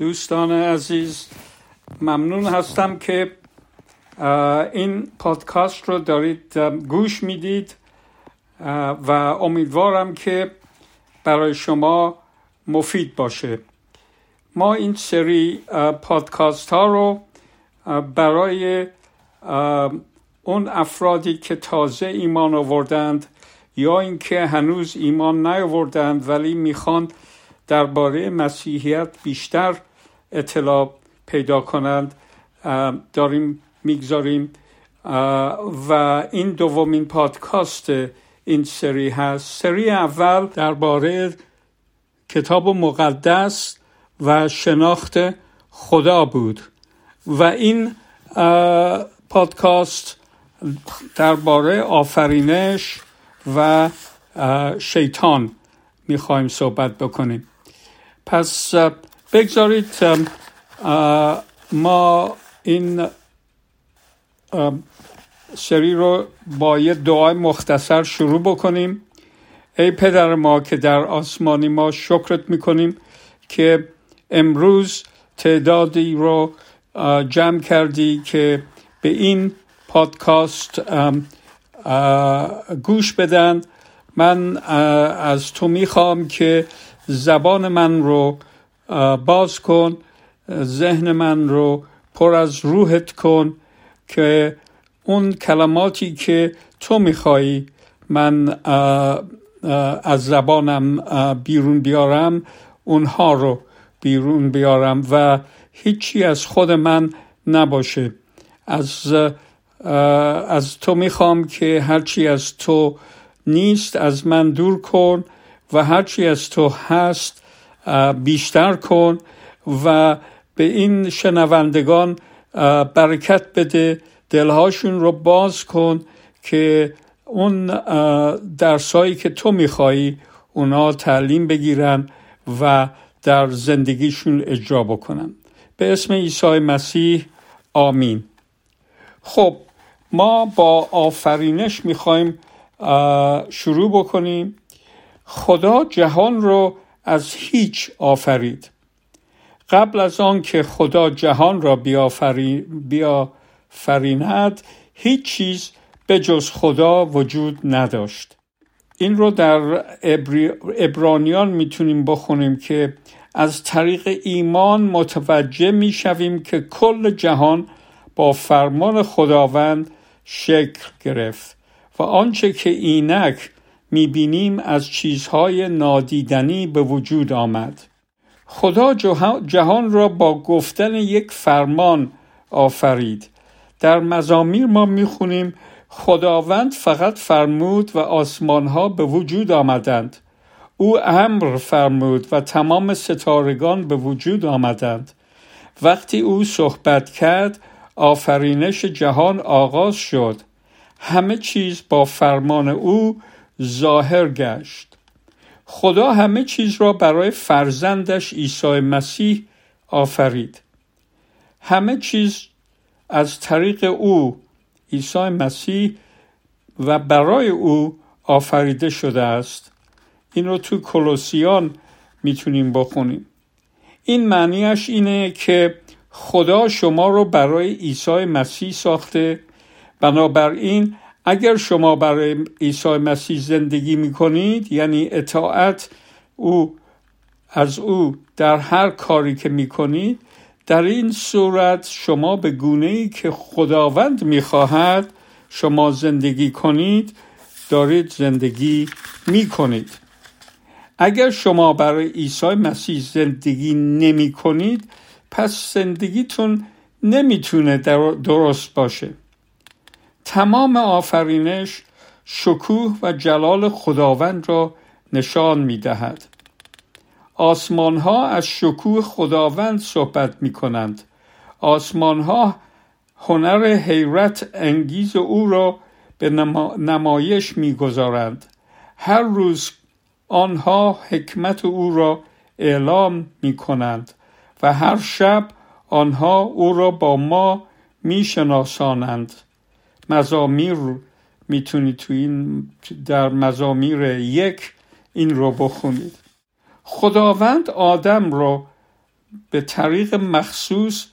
دوستان عزیز ممنون هستم که این پادکست رو دارید گوش می‌دید و امیدوارم که برای شما مفید باشه. ما این سری پادکست ها رو برای اون افرادی که تازه ایمان آوردند یا اینکه هنوز ایمان نیاوردند ولی می‌خوان درباره مسیحیت بیشتر اطلاع پیدا کنند داریم می‌گذاریم. و این دومین پادکاست این سری هست. سری اول درباره کتاب مقدس و شناخت خدا بود. و این پادکاست درباره آفرینش و شیطان می‌خوایم صحبت بکنیم. پس بگذارید ما این سری رو با یه دعای مختصر شروع بکنیم. ای پدر ما که در آسمانی ما شکرت می‌کنیم که امروز تعدادی رو جمع کردی که به این پادکاست گوش بدن. من از تو می‌خوام که زبان من رو باز کن ذهن من رو پر از روحت کن که اون کلماتی که تو میخوایی من از زبانم بیرون بیارم اونها رو بیرون بیارم و هیچی از خود من نباشه. از از تو می‌خوام که هرچی از تو نیست از من دور کن و هرچی از تو هست بیشتر کن و به این شنوندگان برکت بده دلهاشون رو باز کن که اون درسایی که تو میخوایی اونا تعلیم بگیرن و در زندگیشون اجرا بکنن. به اسم عیسی مسیح آمین. خب ما با آفرینش می‌خوایم شروع بکنیم. خدا جهان رو از هیچ آفرید. قبل از آن که خدا جهان را بیافریند هیچ چیز به جز خدا وجود نداشت. این رو در ابرانیان می‌تونیم بخونیم که از طریق ایمان متوجه می‌شویم که کل جهان با فرمان خداوند شکل گرفت و آنچه که اینک می‌بینیم از چیزهای نادیدنی به وجود آمد. خدا جهان را با گفتن یک فرمان آفرید. در مزامیر ما می‌خونیم خداوند فقط فرمود و آسمانها به وجود آمدند. او امر فرمود و تمام ستارگان به وجود آمدند. وقتی او صحبت کرد آفرینش جهان آغاز شد. همه چیز با فرمان او ظاهر گشت. خدا همه چیز را برای فرزندش عیسی مسیح آفرید. همه چیز از طریق او عیسی مسیح و برای او آفریده شده است. این رو تو کلوسیان می‌تونیم بخونیم. این معنیش اینه که خدا شما رو برای عیسی مسیح ساخته. بنابراین اگر شما برای عیسی مسیح زندگی می کنید یعنی اطاعت او از او در هر کاری که می کنید در این صورت شما به گونه ای که خداوند می خواهد شما زندگی کنید دارید زندگی می کنید اگر شما برای عیسی مسیح زندگی نمی کنید پس زندگیتون نمی‌تونه درست باشه. تمام آفرینش شکوه و جلال خداوند را نشان می دهد. آسمان ها از شکوه خداوند صحبت می کنند. آسمان ها هنر حیرت انگیز او را به نمایش می گذارند. هر روز آنها حکمت او را اعلام می کنند و هر شب آنها او را با ما می شناسانند. مزامیر می‌تونید تو این در مزامیر یک این رو بخونید. خداوند آدم را به طریق مخصوص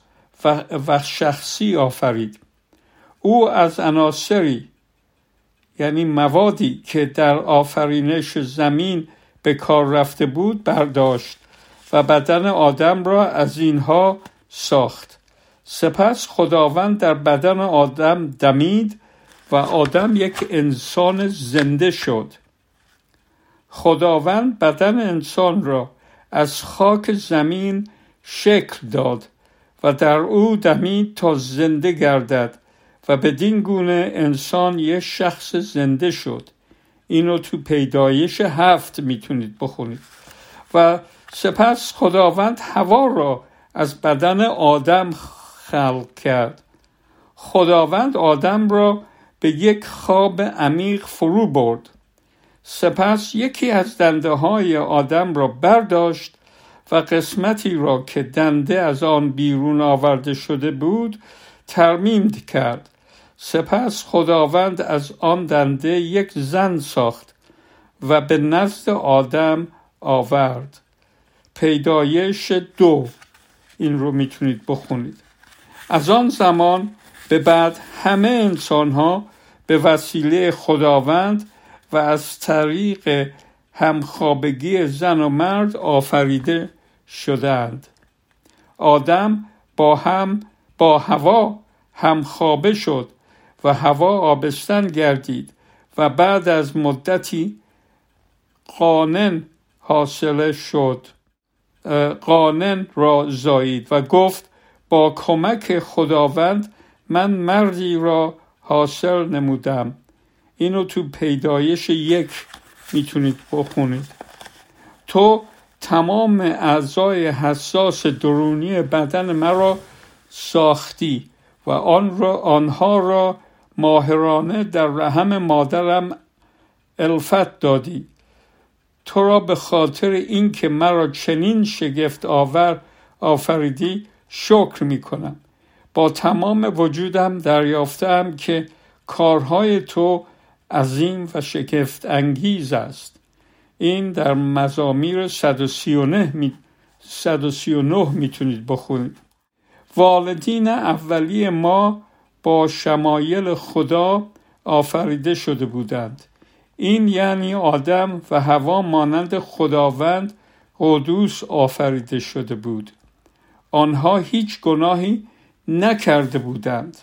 و شخصی آفرید. او از عناصری یعنی موادی که در آفرینش زمین به کار رفته بود برداشت و بدن آدم را از اینها ساخت. سپس خداوند در بدن آدم دمید و آدم یک انسان زنده شد. خداوند بدن انسان را از خاک زمین شکل داد و در او دمید تا زنده گردد و بدین گونه انسان یک شخص زنده شد. اینو تو پیدایش هفت می‌تونید بخونید. و سپس خداوند هوا را از بدن آدم خلق کرد. خداوند آدم را به یک خواب عمیق فرو برد. سپس یکی از دنده های آدم را برداشت و قسمتی را که دنده از آن بیرون آورده شده بود ترمیم کرد. سپس خداوند از آن دنده یک زن ساخت و به نزد آدم آورد. پیدایش دو. این رو می‌تونید بخونید. از آن زمان به بعد همه انسان ها به وسیله خداوند و از طریق همخوابگی زن و مرد آفریده شدند. آدم با هم با هوا همخوابه شد و هوا آبستن گردید و بعد از مدتی قانن حاصل شد قانن را زایید و گفت با کمک خداوند من مردی را حاصل نمودم. اینو تو پیدایش یک می‌تونید بخونید. تو تمام اعضای حساس درونی بدن مرا ساختی و آن را آنها را ماهرانه در رحم مادرم الفت دادی. تو را به خاطر اینکه مرا چنین شگفت آور آفریدی شکر می کنم با تمام وجودم دریافتم که کارهای تو عظیم و شگفت انگیز است. این در مزامیر 139 می 139 می‌تونید بخونید. والدین اولی ما با شمایل خدا آفریده شده بودند. این یعنی آدم و هوا مانند خداوند قدوس آفریده شده بود. آنها هیچ گناهی نکرده بودند.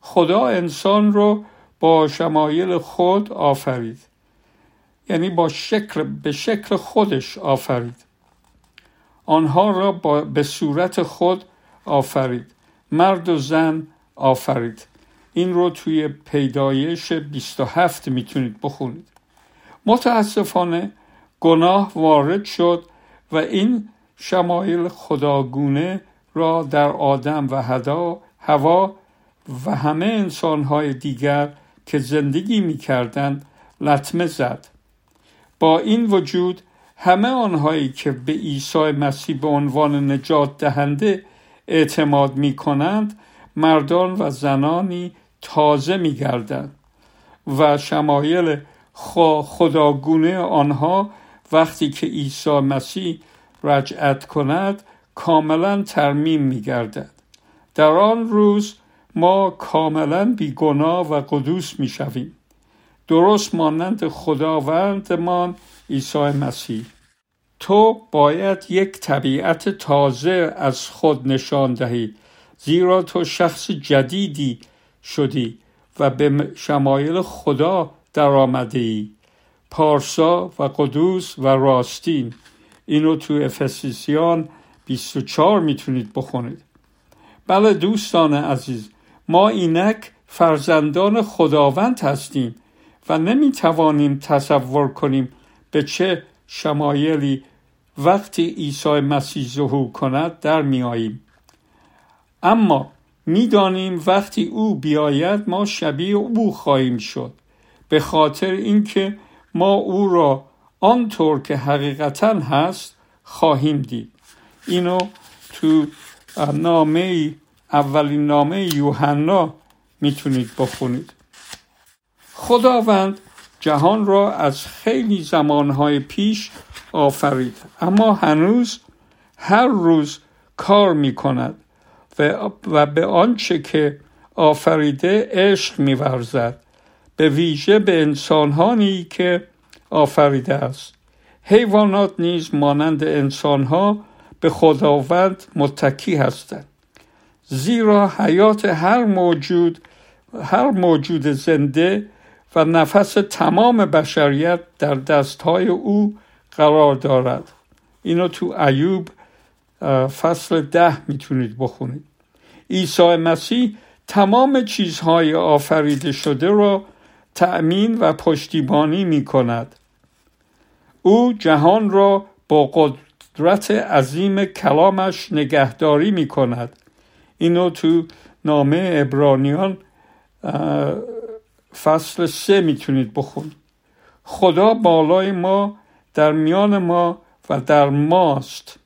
خدا انسان رو با شمایل خود آفرید. یعنی با شکل به شکل خودش آفرید. آنها را با به صورت خود آفرید. مرد و زن آفرید. این رو توی پیدایش 27 می‌تونید بخونید. متاسفانه گناه وارد شد و این شمایل خداگونه را در آدم و هدا هوا و همه انسانهای دیگر که زندگی می‌کردند لطمه زد. با این وجود همه آنهایی که به عیسی مسیح به عنوان نجات دهنده اعتماد می کنند مردان و زنانی تازه می گردند و شمایل خداگونه آنها وقتی که عیسی مسیح رجعت کند کاملا ترمیم می گردد. در آن روز ما کاملا بیگناه و قدوس می شویم. درست مانند خداوندمان عیسی مسیح تو باید یک طبیعت تازه از خود نشان دهی زیرا تو شخص جدیدی شدی و به شمایل خدا در آمده ای پارسا و قدوس و راستین اینو تو افسیسیان 24 می‌تونید بخونید بله دوستان عزیز ما اینک فرزندان خداوند هستیم و نمی توانیم تصور کنیم به چه شمایلی وقتی عیسی مسیح ظهور کند در می آییم. اما می‌دانیم وقتی او بیاید ما شبیه او خواهیم شد به خاطر اینکه ما او را آنطور که حقیقتا هست خواهیم دید. اینو تو نامه اولین نامه یوحنا می‌تونید بخونید. خداوند جهان را از خیلی زمانهای پیش آفرید اما هنوز هر روز کار می کند و به آنچه که آفریده عشق می ورزد به ویژه به انسانهانی که آفریده است. حیوانات نیز مانند انسانها به خداوند متکی هستند. زیرا حیات هر موجود هر موجود زنده و نفس تمام بشریت در دستهای او قرار دارد. اینو تو ایوب فصل ده می‌تونید بخونید. عیسی مسیح تمام چیزهای آفریده شده را تأمین و پشتیبانی می کند او جهان را با قدرت عظیم کلامش نگهداری می کند اینو تو نامه ابرانیان فصل سه می‌تونید بخونید. خدا بالای ما در میان ما و در ماست.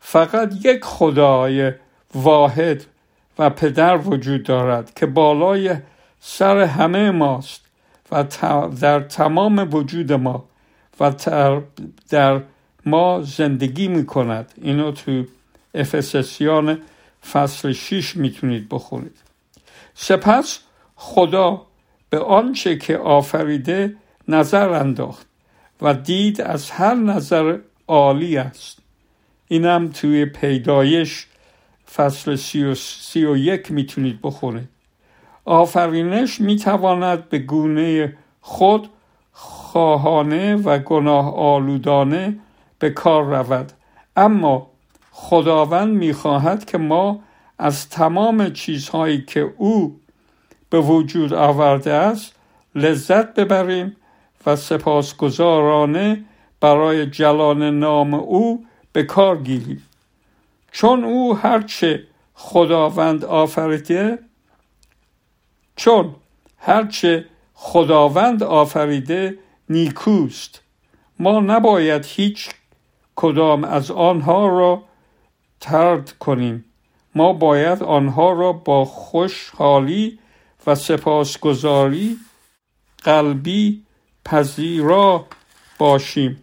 فقط یک خدای واحد و پدر وجود دارد که بالای سر همه ماست و در تمام وجود ما و در ما زندگی می کند اینو تو افسسیان فصل 6 می‌تونید بخونید. سپس خدا به آنچه که آفریده نظر انداخت و دید از هر نظر عالی است. اینم توی پیدایش فصل سی و, یک می‌تونید بخونید. آفرینش می‌تواند به گونه خود خواهانه و گناه آلودانه به کار رود. اما خداوند می‌خواهد که ما از تمام چیزهایی که او به وجود آورده است لذت ببریم و سپاسگزارانه برای جلان نام او به کار گیریم. چون او هرچه خداوند آفریده چون هرچه خداوند آفریده نیکوست. ما نباید هیچ کدام از آنها را ترد کنیم. ما باید آنها را با خوشحالی و سپاسگزاری قلبی پذیرا باشیم.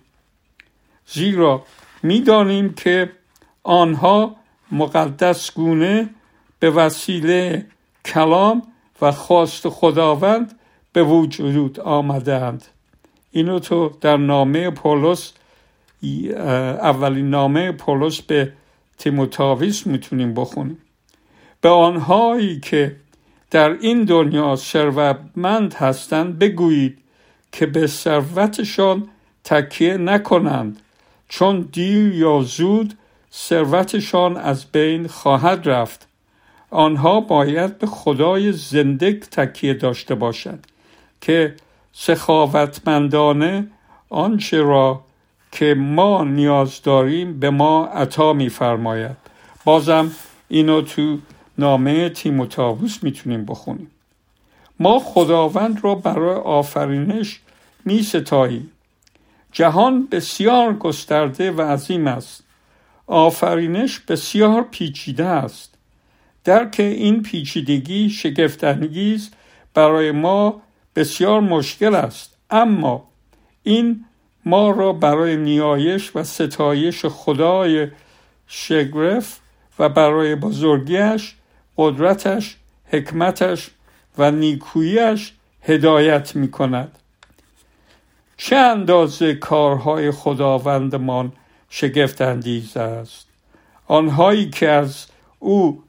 زیرا می‌دانیم که آنها مقدس گونه به وسیله کلام و خواست خداوند به وجود آمدند. اینو تو در نامه پولس اولین نامه پولس به تیموتاویس می‌تونیم بخونیم. به آنهایی که در این دنیا ثروتمند هستند بگویید که به ثروتشان تکیه نکنند چون دیر یا زود ثروتشان از بین خواهد رفت. آنها باید به خدای زنده تکیه داشته باشند که سخاوتمندانه آنچه را که ما نیاز داریم به ما عطا میفرماید. بازم اینو تو نامه تیموتائوس می‌تونیم بخونیم. ما خداوند را برای آفرینش می ستاییم جهان بسیار گسترده و عظیم است. آفرینش بسیار پیچیده است. درک این پیچیدگی شگفتانگیز برای ما بسیار مشکل است. اما این ما را برای نیایش و ستایش خدای شگرف و برای بزرگیش قدرتش حکمتش و نیکویش هدایت می کند چه اندازه کارهای خداوندمان شگفت اندیز است؟ آنهایی که از او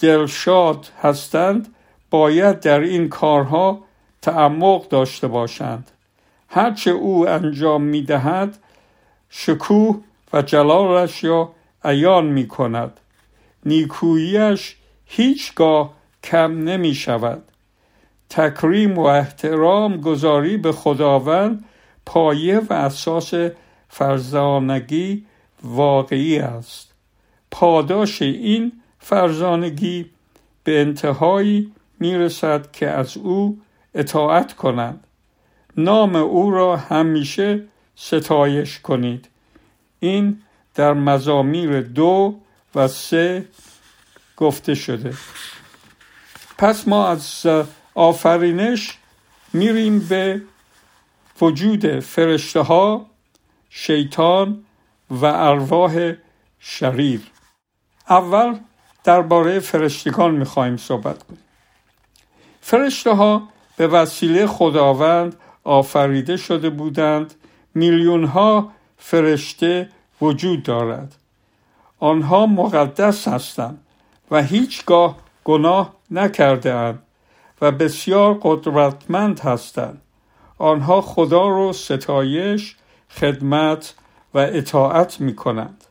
دلشاد هستند باید در این کارها تعمق داشته باشند. هرچه او انجام می دهد شکوه و جلالش یا عیان می کند نیکوییش هیچگاه کم نمی شود تکریم و احترام گذاری به خداوند پایه و اساس فرزانگی واقعی است. پاداش این فرزانگی به انتهایی می‌رسد که از او اطاعت کنند نام او را همیشه ستایش کنید. این در مزامیر دو و سه گفته شده. پس ما از آفرینش میریم به وجود فرشته ها شیطان و ارواح شریر. اول درباره فرشتگان می‌خواهیم صحبت کنیم. فرشته ها به وسیله خداوند آفریده شده بودند. میلیون ها فرشته وجود دارد. آنها مقدس هستند و هیچگاه گناه نکرده اند و بسیار قدرتمند هستند. آنها خدا رو ستایش خدمت و اطاعت می کنند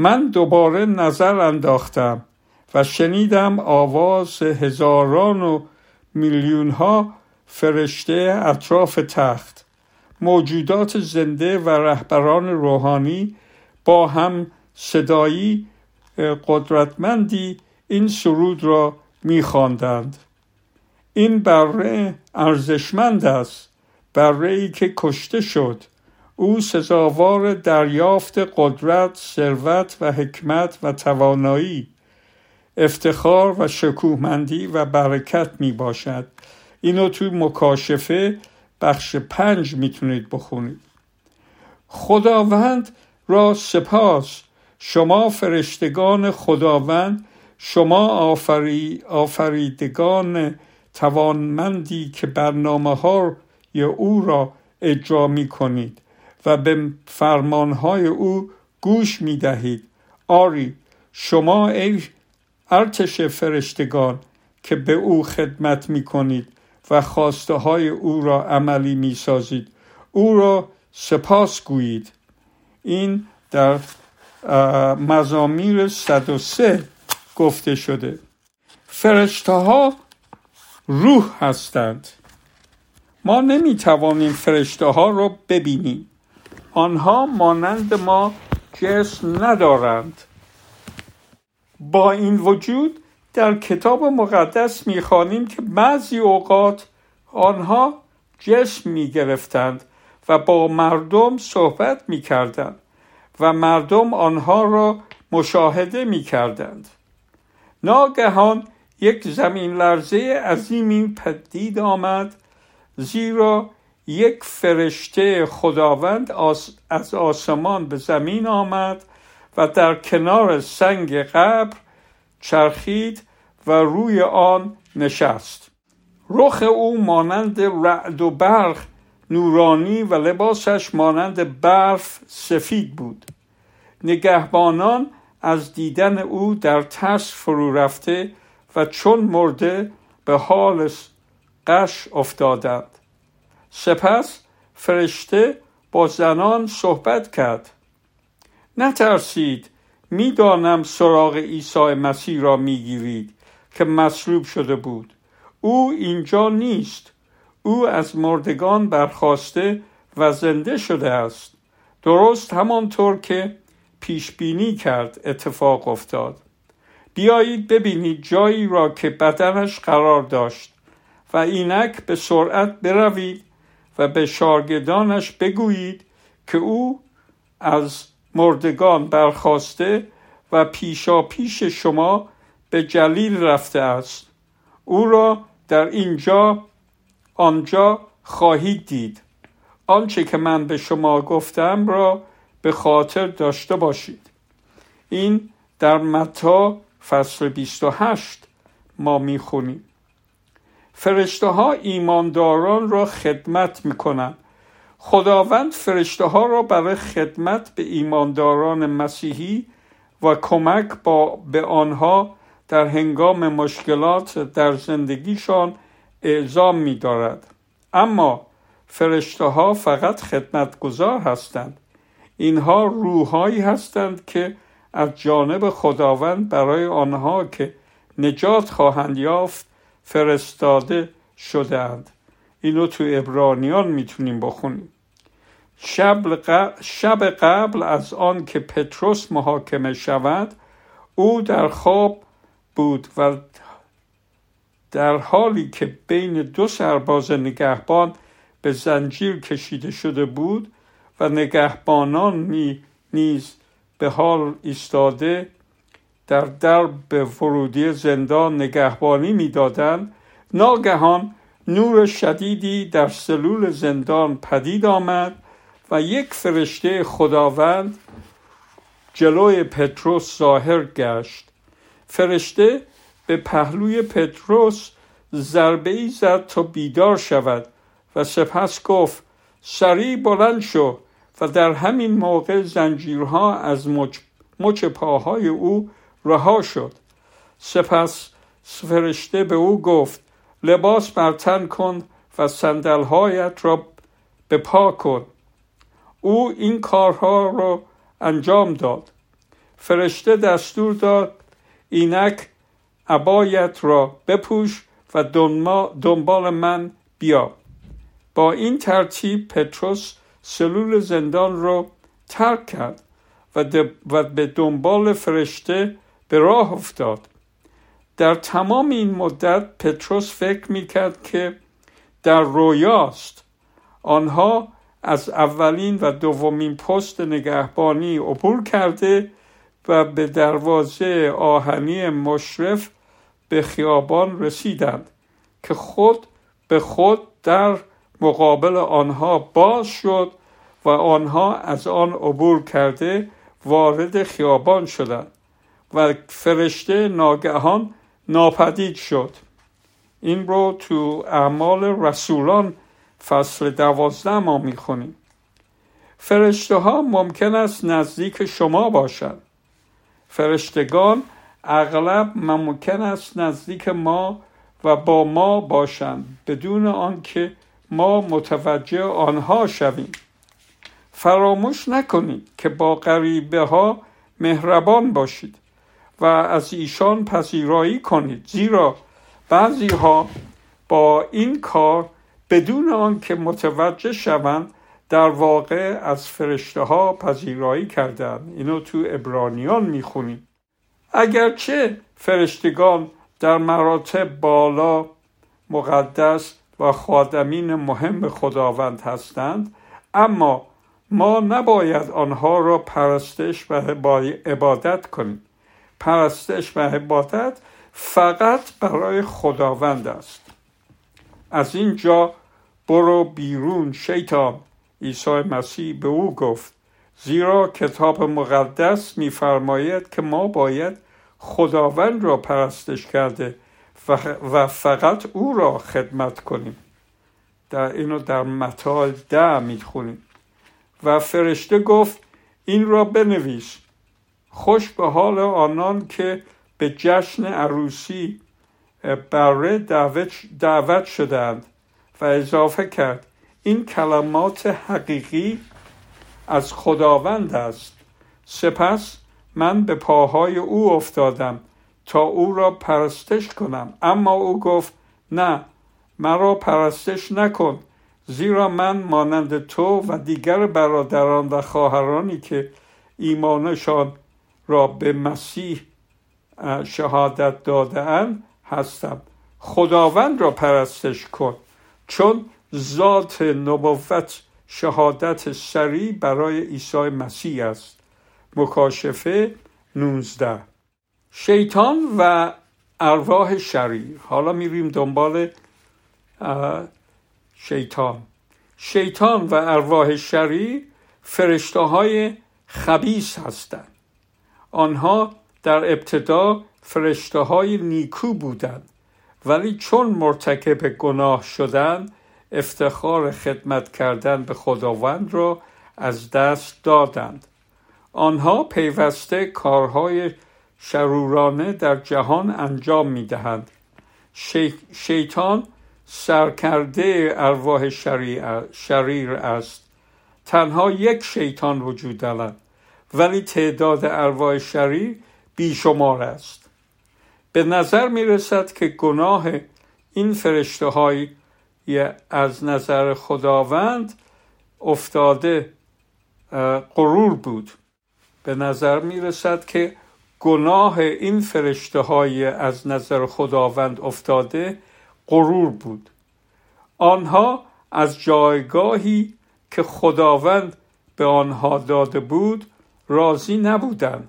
من دوباره نظر انداختم و شنیدم آواز هزاران و میلیون ها فرشته اطراف تخت. موجودات زنده و رهبران روحانی با هم صدایی قدرتمندی این سرود را میخواندند. این بره ارزشمند است بره ای که کشته شد. او سزاوار دریافت قدرت ثروت و حکمت و توانایی افتخار و شکوهمندی و برکت می باشد. اینو توی مکاشفه بخش پنج می‌تونید بخونید. خداوند را سپاس. شما فرشتگان خداوند شما آفری آفریدگان توانمندی که برنامه ها او را اجرا می کنید و به فرمانهای او گوش می دهید آری شما ای ارتش فرشتگان که به او خدمت می کنید و خواسته های او را عملی می سازید او را سپاس گویید. این در مزامیر 103 گفته شده. فرشته ها روح هستند. ما نمی توانیم فرشته ها را ببینیم. آنها مانند ما جسم ندارند. با این وجود در کتاب مقدس می‌خوانیم که بعضی اوقات آنها جسم می‌گرفتند و با مردم صحبت می‌کردند و مردم آنها را مشاهده می‌کردند. ناگهان یک زمین لرزه عظیمی پدید آمد زیرا یک فرشته خداوند از آسمان به زمین آمد و در کنار سنگ قبر چرخید و روی آن نشست. رخ او مانند رعد و برق نورانی و لباسش مانند برف سفید بود. نگهبانان از دیدن او در ترس فرو رفته و چون مرده به حال قش افتادند. سپس فرشته با زنان صحبت کرد. نترسید می‌دانم سراغ عیسی مسیح را می‌گیرید که مصلوب شده بود. او اینجا نیست. او از مردگان برخواسته و زنده شده است. درست همانطور که پیش بینی کرد اتفاق افتاد. بیایید ببینید جایی را که بدنش قرار داشت و اینک به سرعت بروید. و به شاگردانش بگویید که او از مردگان برخواسته و پیشا پیش شما به جلیل رفته است. او را در اینجا آنجا خواهید دید. آنچه که من به شما گفتم را به خاطر داشته باشید. این در متا فصل 28 ما می‌خونیم. فرشته ها ایمانداران را خدمت می‌کنند خداوند فرشته ها را برای خدمت به ایمانداران مسیحی و کمک با به آنها در هنگام مشکلات در زندگیشان اعزام می دارد. اما فرشته ها فقط خدمتگزار هستند اینها روحهایی هستند که از جانب خداوند برای آنها که نجات خواهند یافت فرستاده شدهاند. اینو تو ابرانیان می‌تونیم بخونیم. شب قبل از آن که پتروس محاکمه شود او در خواب بود و در حالی که بین دو سرباز نگهبان به زنجیر کشیده شده بود و نگهبانان نیز به حال ایستاده در درب ورودی زندان نگهبانی می‌دادند. ناگهان نور شدیدی در سلول زندان پدید آمد و یک فرشته خداوند جلوی پتروس ظاهر گشت. فرشته به پهلوی پتروس ضربه ای زد تا بیدار شود و سپس گفت سریع بلند شو و در همین موقع زنجیرها از مچ, مچ پاهای او رها شد. سپس فرشته به او گفت لباس برتن کن و صندلهایت را به پا کن. او این کارها را انجام داد. فرشته دستور داد اینک عبایت را بپوش و دنبال من بیا. با این ترتیب پتروس سلول زندان را ترک کرد و, به دنبال فرشته به راه افتاد. در تمام این مدت پتروس فکر می‌کرد که در رویاست. آنها از اولین و دومین پست نگهبانی عبور کرده و به دروازه آهنی مشرف به خیابان رسیدند که خود به خود در مقابل آنها باز شد و آنها از آن عبور کرده وارد خیابان شدند. و فرشته ناگهان ناپدید شد. این رو تو اعمال رسولان فصل دوازده ما می‌خونیم. فرشته ها ممکن است نزدیک شما باشند. فرشتگان اغلب ممکن است نزدیک ما و با ما باشند بدون آنکه ما متوجه آنها شویم. فراموش نکنید که با غریبه ها مهربان باشید. و از ایشان پذیرایی کنید. زیرا بعضی ها با این کار بدون آنکه متوجه شوند در واقع از فرشته ها پذیرایی کردند. اینو تو ابرانیان می‌خونیم. اگرچه فرشتگان در مراتب بالا مقدس و خادمین مهم خداوند هستند اما ما نباید آنها را پرستش و عبادت کنیم. پرستش و عبادت فقط برای خداوند است. از اینجا برو بیرون شیطان. عیسی مسیح به او گفت زیرا کتاب مقدس میفرماید که ما باید خداوند را پرستش کرده و فقط او را خدمت کنیم. در اینو در متال ده می‌خونیم. و فرشته گفت این را بنویس. خوش به حال آنان که به جشن عروسی بره دعوت, شدند و اضافه کرد این کلمات حقیقی از خداوند است. سپس من به پاهای او افتادم تا او را پرستش کنم. اما او گفت نه مرا پرستش نکن زیرا من مانند تو و دیگر برادران و خواهرانی که ایمانشان را به مسیح شهادت دادهاند هستم. خداوند را پرستش کن چون ذات نبوت شهادت سریع برای عیسی مسیح است. مکاشفه 19 شیطان و ارواح شریر. حالا میریم دنبال شیطان. شیطان و ارواح شریر فرشته های خبیس هستند. آنها در ابتدا فرشته های نیکو بودند ولی چون مرتکب گناه شدند افتخار خدمت کردن به خداوند را از دست دادند. آنها پیوسته کارهای شرورانه در جهان انجام می دهند شیطان سرکرده ارواح شریر است. تنها یک شیطان وجود دارد. ولی تعداد ارواح شریر بیشمار است. به نظر می رسد که گناه این فرشته های از نظر خداوند افتاده غرور بود. به نظر می رسد که گناه این فرشته های از نظر خداوند افتاده غرور بود. آنها از جایگاهی که خداوند به آنها داده بود راضی نبودند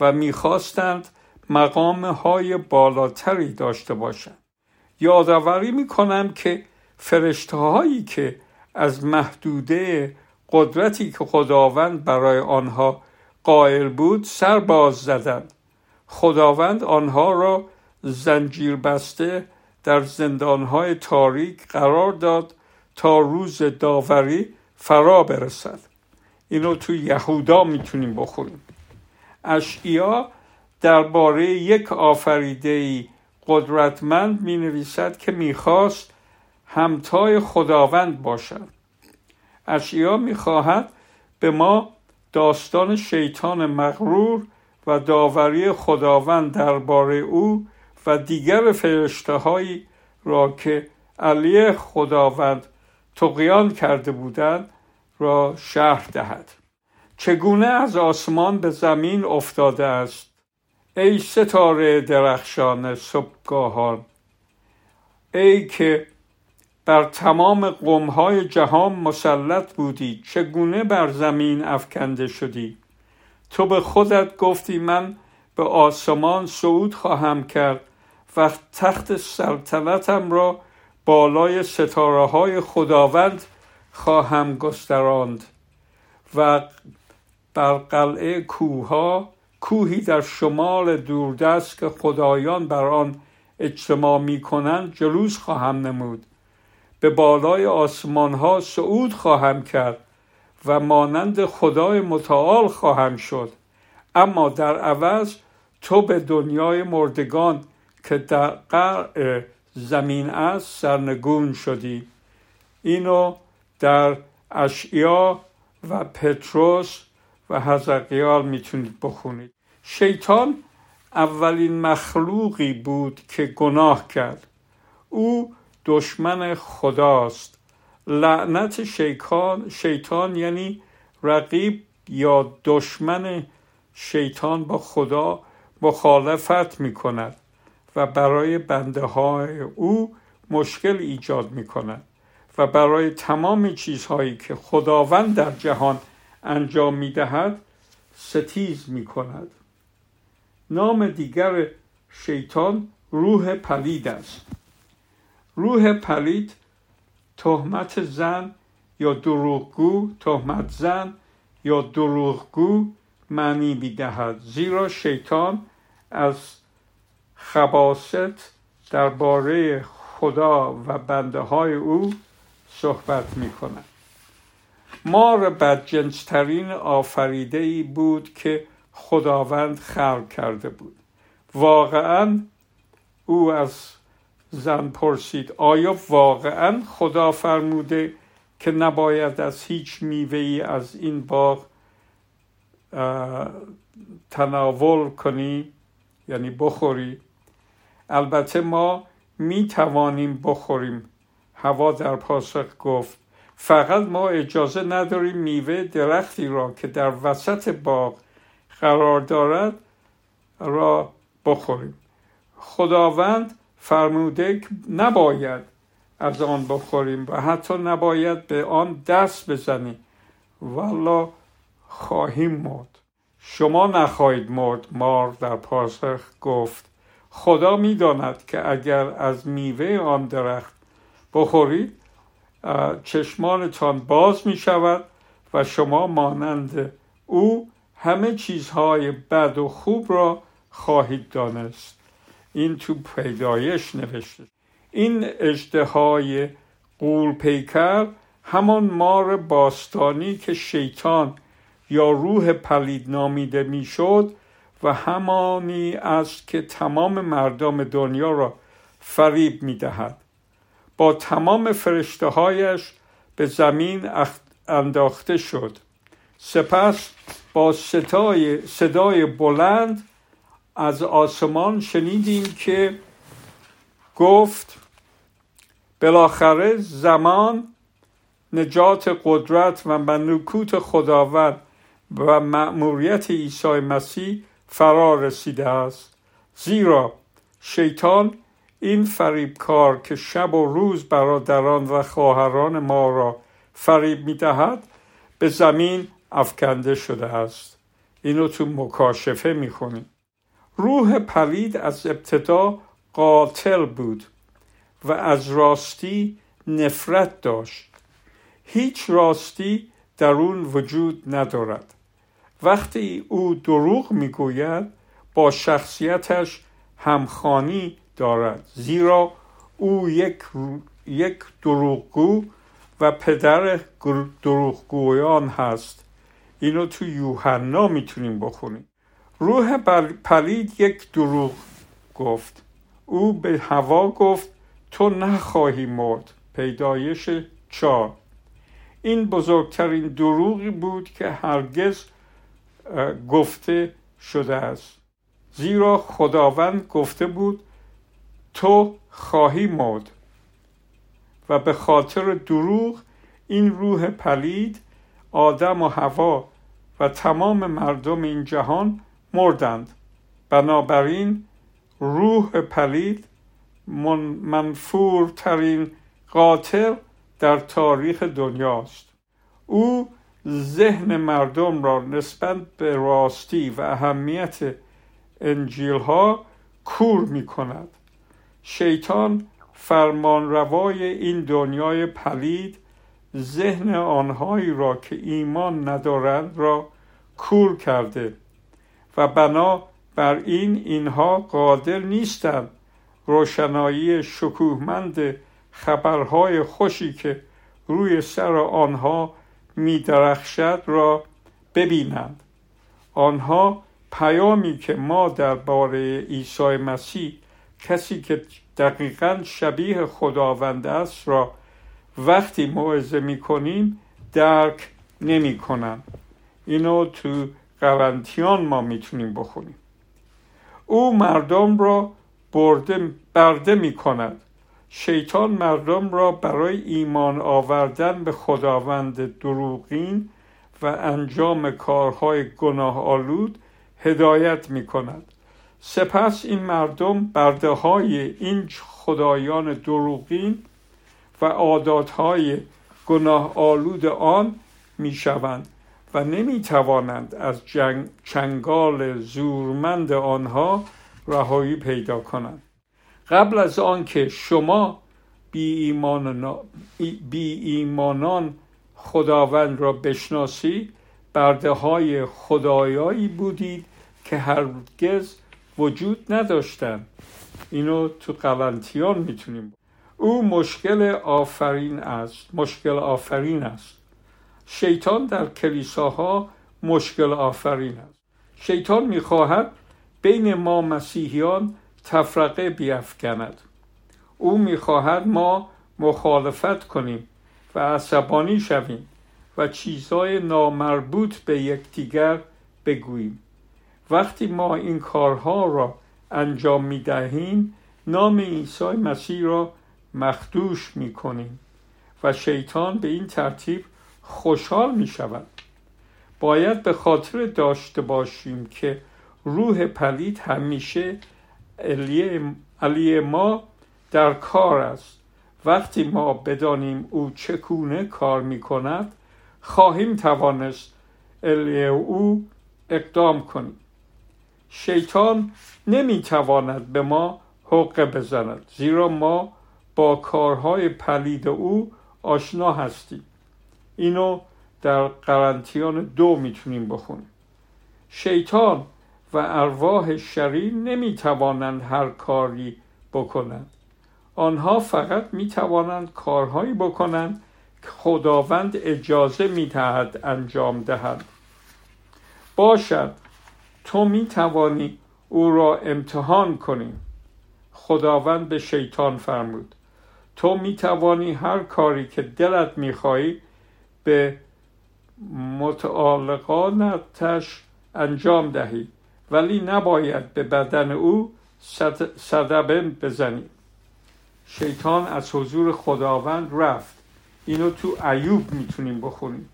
و می‌خواستند مقام های بالاتری داشته باشند. یادآوری می‌کنم که فرشته هایی که از محدوده قدرتی که خداوند برای آنها قائل بود سر باز زدند. خداوند آنها را زنجیر بسته در زندانهای تاریک قرار داد تا روز داوری فرا برسد. اینو تو یهودا می‌تونیم بخوریم. اشعیا درباره یک آفریده قدرتمند می نویسد که می‌خواست همتای خداوند باشد. اشعیا می‌خواهد به ما داستان شیطان مغرور و داوری خداوند درباره او و دیگر فرشته را که علیه خداوند تقیان کرده بودند را شهر دهد. چگونه از آسمان به زمین افتاده است؟ ای ستاره درخشان صبحگاهان ای که بر تمام قومهای جهان مسلط بودی چگونه بر زمین افکنده شدی؟ تو به خودت گفتی من به آسمان صعود خواهم کرد و تخت سلطنتم را بالای ستاره های خداوند خواهم گستراند و بر قلعه کوها کوهی در شمال دوردست که خدایان بر آن اجتماع می کنند جلوس خواهم نمود. به بالای آسمان ها صعود خواهم کرد و مانند خدای متعال خواهم شد. اما در عوض تو به دنیای مردگان که در قرع زمین است سرنگون شدی. اینو در اشعیا و پتروس و حزقیال می‌تونید بخونید. شیطان اولین مخلوقی بود که گناه کرد. او دشمن خداست. لعنت شیطان, شیطان یعنی رقیب یا دشمن شیطان با خدا مخالفت می کند و برای بنده های او مشکل ایجاد می کند و برای تمام چیزهایی که خداوند در جهان انجام می دهد ستیز می کند نام دیگر شیطان روح پلید است. روح پلید تهمت زن یا دروغگو تهمت زن یا دروغگو معنی می‌دهد. زیرا شیطان از خباست درباره خدا و بنده های او صحبت می کند مار بدجنسترین آفریده ای بود که خداوند خلق کرده بود. واقعا او از زن پرسید آیا واقعا خدا فرموده که نباید از هیچ میوه ای از این باغ تناول کنی؟ یعنی بخوری؟ البته ما می توانیم بخوریم. هوا در پاسخ گفت فقط ما اجازه نداریم میوه درختی را که در وسط باغ قرار دارد را بخوریم. خداوند فرموده نباید از آن بخوریم و حتی نباید به آن دست بزنیم. والا خواهیم مرد. شما نخواهید مرد مار در پاسخ گفت خدا می‌داند که اگر از میوه آن درخت بخورید چشمانتان باز می شود و شما مانند او همه چیزهای بد و خوب را خواهید دانست. این تو پیدایش نوشته. این اجدهای قول پیکر همان مار باستانی که شیطان یا روح پلید نامیده می‌شد و همانی است که تمام مردم دنیا را فریب می‌دهد. با تمام فرشته هایش به زمین انداخته شد. سپس با صدای, صدای بلند از آسمان شنیدیم که گفت بالاخره زمان نجات قدرت و ملکوت خداوند و مأموریت عیسی مسیح فرا رسیده است. زیرا شیطان این فریبکار که شب و روز برادران و خواهران ما را فریب می‌دهد به زمین افکنده شده است. اینو تو مکاشفه می‌خونیم. روح پلید از ابتدا قاتل بود و از راستی نفرت داشت. هیچ راستی درون وجود ندارد. وقتی او دروغ می‌گوید با شخصیتش همخانی دارد. زیرا او یک, یک دروغگو و پدر دروغگویان هست. اینو تو یوحنا می‌تونیم بخونیم. روح پلید یک دروغ گفت. او به هوا گفت تو نخواهی مرد. پیدایش چار این بزرگترین دروغی بود که هرگز گفته شده است. زیرا خداوند گفته بود تو خواهی مرد. و به خاطر دروغ این روح پلید آدم و هوا و تمام مردم این جهان مردند. بنابراین روح پلید منفورترین قاتل در تاریخ دنیاست. او ذهن مردم را نسبت به راستی و اهمیت انجیل ها کور می کند شیطان فرمانروای این دنیای پلید ذهن آنهایی را که ایمان ندارند را کور کرده و بنا بر این اینها قادر نیستند. روشنایی شکوهمند خبرهای خوشی که روی سر آنها میدرخشد را ببینند. آنها پیامی که ما درباره عیسی مسیح کسی که دقیقا شبیه خداوند است را وقتی موعظه می‌کنیم درک نمی اینو تو قرنتیان ما می‌تونیم بخونیم. او مردم را برده برده می کند شیطان مردم را برای ایمان آوردن به خداوند دروغین و انجام کارهای گناه آلود هدایت می کند سپس این مردم برده های این خدایان دروغین و عاداتهای گناه آلود آن می شوند و نمی توانند از جنگ چنگال زورمند آنها رهایی پیدا کنند. قبل از آنکه شما بی, بی ایمانان خداوند را بشناسی برده های خدایایی بودید که هرگز وجود نداشتند اینو تو قلنتیان می‌تونیم. او مشکل آفرین است. مشکل آفرین است. شیطان در کلیساها مشکل آفرین است. شیطان می‌خواهد بین ما مسیحیان تفرقه بیافکند. او می‌خواهد ما مخالفت کنیم و عصبانی شویم و چیزهای نامربوط به یکدیگر بگوییم. وقتی ما این کارها را انجام می دهیم نام عیسی مسیح را مخدوش می کنیم و شیطان به این ترتیب خوشحال می شود باید به خاطر داشته باشیم که روح پلید همیشه علی ما در کار است. وقتی ما بدانیم او چگونه کار می کند خواهیم توانست علیه او اقدام کنیم. شیطان نمی تواند به ما حقه بزند زیرا ما با کارهای پلید او آشنا هستیم. اینو در قرنتیان دو می‌تونیم بخونیم. شیطان و ارواح شریر نمی توانند هر کاری بکنند. آنها فقط می توانند کارهایی بکنند که خداوند اجازه می دهد انجام دهند. باشد تو می توانی او را امتحان کنی. خداوند به شیطان فرمود. تو می توانی هر کاری که دلت می خواهی به متعالقانتش انجام دهی ولی نباید به بدن او صدبه بزنی. شیطان از حضور خداوند رفت. اینو تو ایوب می‌تونیم بخونیم.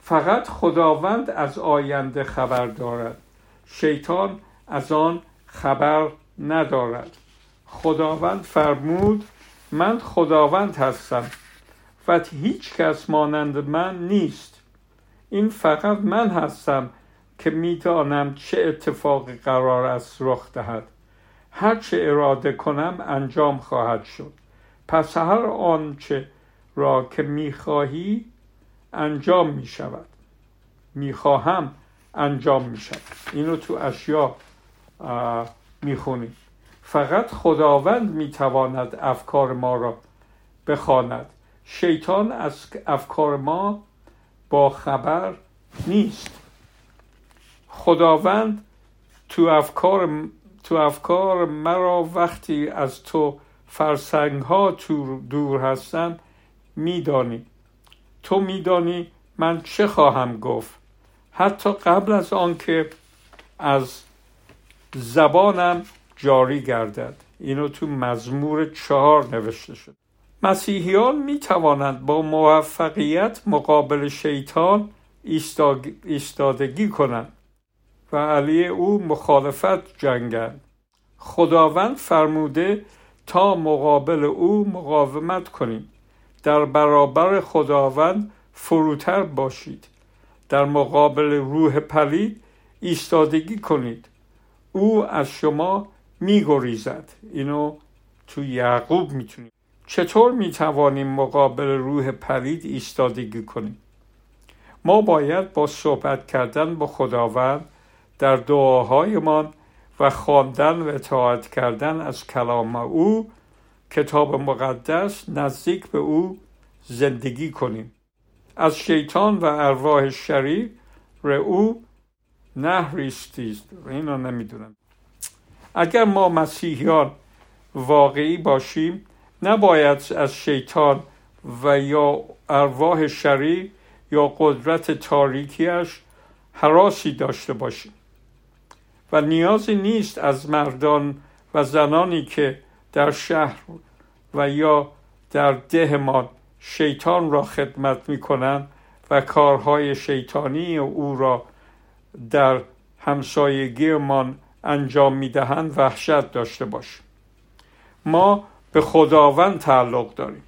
فقط خداوند از آینده خبر دارد. شیطان از آن خبر ندارد. خداوند فرمود من خداوند هستم و هیچ کس مانند من نیست. این فقط من هستم که می‌دانم چه اتفاقی قرار است رخ دهد. هر چه اراده کنم انجام خواهد شد. پس هر آنچه را که می‌خواهی انجام می شود می‌خواهم انجام می شود اینو تو اشیا می‌خونیم. فقط خداوند می‌تواند افکار ما را بخواند. شیطان از افکار ما با خبر نیست. خداوند تو افکار تو افکار مرا وقتی از تو فرسنگ ها تو دور هستن میدانی. تو میدانی من چه خواهم گفت؟ حتی قبل از آنکه از زبانم جاری گردد. اینو تو مزمور چهار نوشته شد. مسیحیان می توانند با موفقیت مقابل شیطان ایستادگی کنند و علی او مخالفت جنگند. خداوند فرموده تا مقابل او مقاومت کنیم. در برابر خداوند فروتر باشید. در مقابل روح پلید ایستادگی کنید. او از شما میگریزد. اینو تو یعقوب می‌تونیم. چطور می‌توانیم مقابل روح پلید ایستادگی کنیم؟ ما باید با صحبت کردن با خداوند در دعاهایمان و خواندن و اطاعت کردن از کلام او کتاب مقدس نزدیک به او زندگی کنیم. از شیطان و ارواح شریر او نهریستید اینو نمی‌دونم. اگر ما مسیحیان واقعی باشیم نباید از شیطان و یا ارواح شریر یا قدرت تاریکیش حراسی داشته باشیم. و نیازی نیست از مردان و زنانی که در شهر و یا در دهمان شیطان را خدمت می کنند و کارهای شیطانی او را در همسایگیمان انجام می دهند وحشت داشته باشیم. ما به خداوند تعلق داریم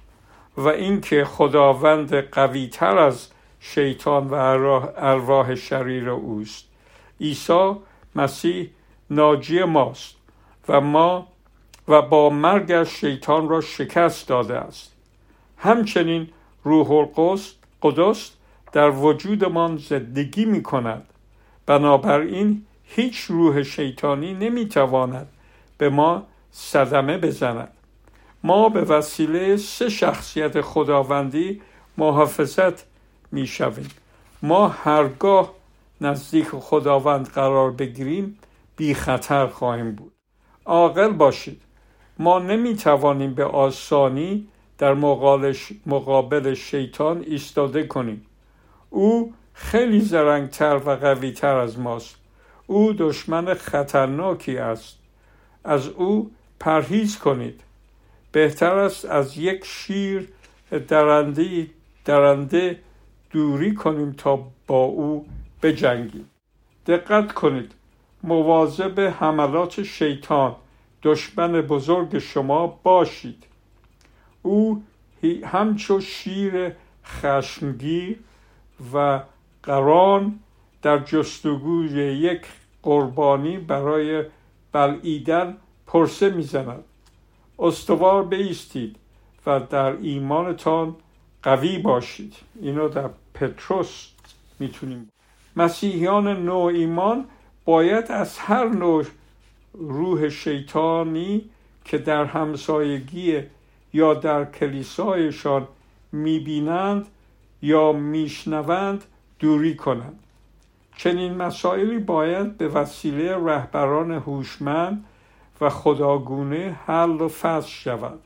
و اینکه خداوند قوی تر از شیطان و ارواح شریر اوست. عیسی مسیح ناجی ماست و ما و با مرگش شیطان را شکست داده است. همچنین روح القدس قدس در وجودمان زندگی می کند بنابراین هیچ روح شیطانی نمی تواند به ما صدمه بزند. ما به وسیله سه شخصیت خداوندی محافظت می شویم ما هرگاه نزدیک خداوند قرار بگیریم بی خطر خواهیم بود. عاقل باشید. ما نمی توانیم به آسانی در مقابل شیطان ایستاده کنیم. او خیلی زرنگتر و قویتر از ماست. او دشمن خطرناکی است. از او پرهیز کنید. بهتر است از یک شیر درنده, درنده دوری کنیم تا با او بجنگیم. دقت کنید. مواظب حملات شیطان. دشمن بزرگ شما باشید. او همچو شیر خشمگیر و قران در جستجوی یک قربانی برای بلعیدن پرسه می‌زند. استوار بیستید و در ایمانتان قوی باشید. اینو در پتروس می‌تونیم. مسیحیان نوع ایمان باید از هر نوع روح شیطانی که در همسایگی یا در کلیسایشان می‌بینند یا میشنوند دوری کنند. چنین مسائلی باید به وسیله رهبران هوشمند و خداگونه حل و فصل شود.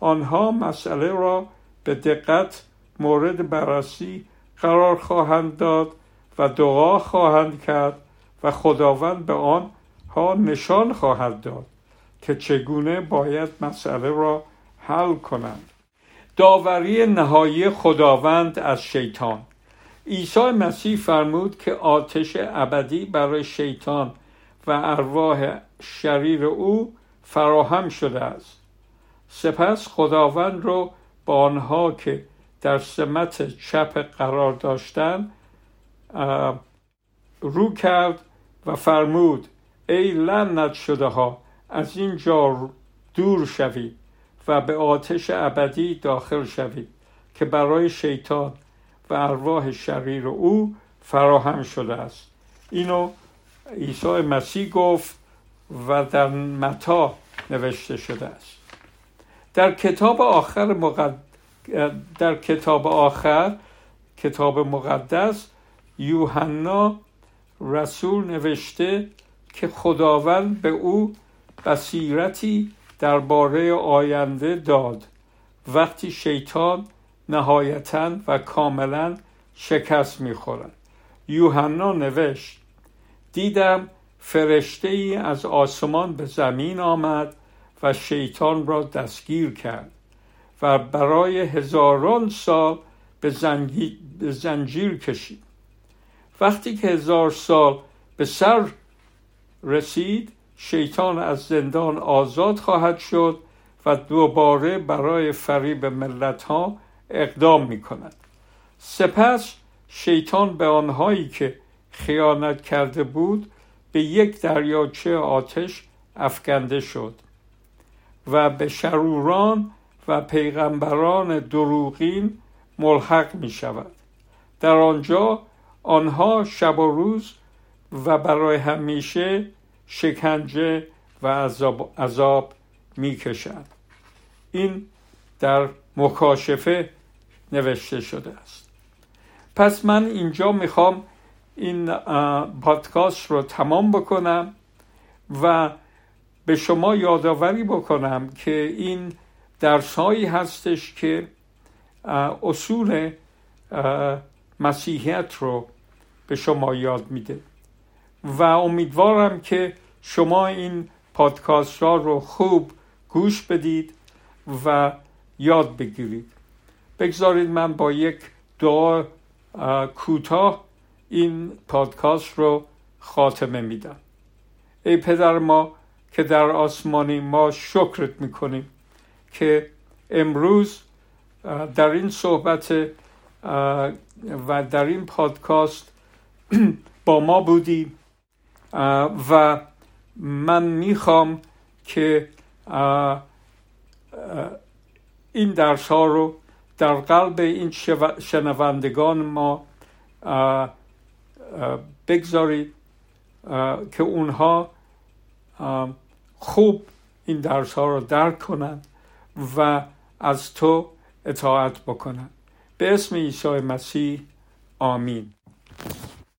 آنها مسئله را به دقت مورد بررسی قرار خواهند داد و دعا خواهند کرد و خداوند به آنها نشان خواهد داد که چگونه باید مسئله را حل کنند. داوری نهایی خداوند از شیطان. عیسی مسیح فرمود که آتش ابدی برای شیطان و ارواح شریر او فراهم شده است. سپس خداوند رو با آنها که در سمت چپ قرار داشتن رو کرد و فرمود ای لعنت شده ها از اینجا دور شوید. و به آتش ابدی داخل شوید که برای شیطان و ارواح شریر او فراهم شده است. اینو عیسی مسیح گفت و در متا نوشته شده است. در کتاب آخر مقد... در کتاب آخر کتاب مقدس یوحنا رسول نوشته که خداوند به او بصیرتی درباره آینده داد. وقتی شیطان نهایتا و کاملا شکست می‌خورد. یوحنا نوشت دیدم فرشته ای از آسمان به زمین آمد و شیطان را دستگیر کرد و برای هزاران سال به زنجیر کشید. وقتی که هزار سال به سر رسید شیطان از زندان آزاد خواهد شد و دوباره برای فریب ملت ها اقدام می کند سپس شیطان به آنهایی که خیانت کرده بود به یک دریاچه آتش افکنده شد و به شروران و پیغمبران دروغین ملحق می شود در آنجا آنها شب و روز و برای همیشه شکنجه و عذاب, عذاب می کشند این در مکاشفه نوشته شده است. پس من اینجا می‌خوام این پادکاست رو تمام بکنم و به شما یادآوری بکنم که این درس هایی هستش که اصول مسیحیت رو به شما یاد میده. و امیدوارم که شما این پادکاست ها رو خوب گوش بدید و یاد بگیرید. بگذارید من با یک دعا کوتاه این پادکست رو خاتمه میدم. ای پدر ما که در آسمانی ما شکرت می‌کنیم که امروز در این صحبت و در این پادکاست با ما بودی و من می‌خوام که این درس ها رو در قلب این شنوندگان ما بگذارید که اونها خوب این درس ها رو درک کنند و از تو اطاعت بکنند به اسم عیسی مسیح آمین.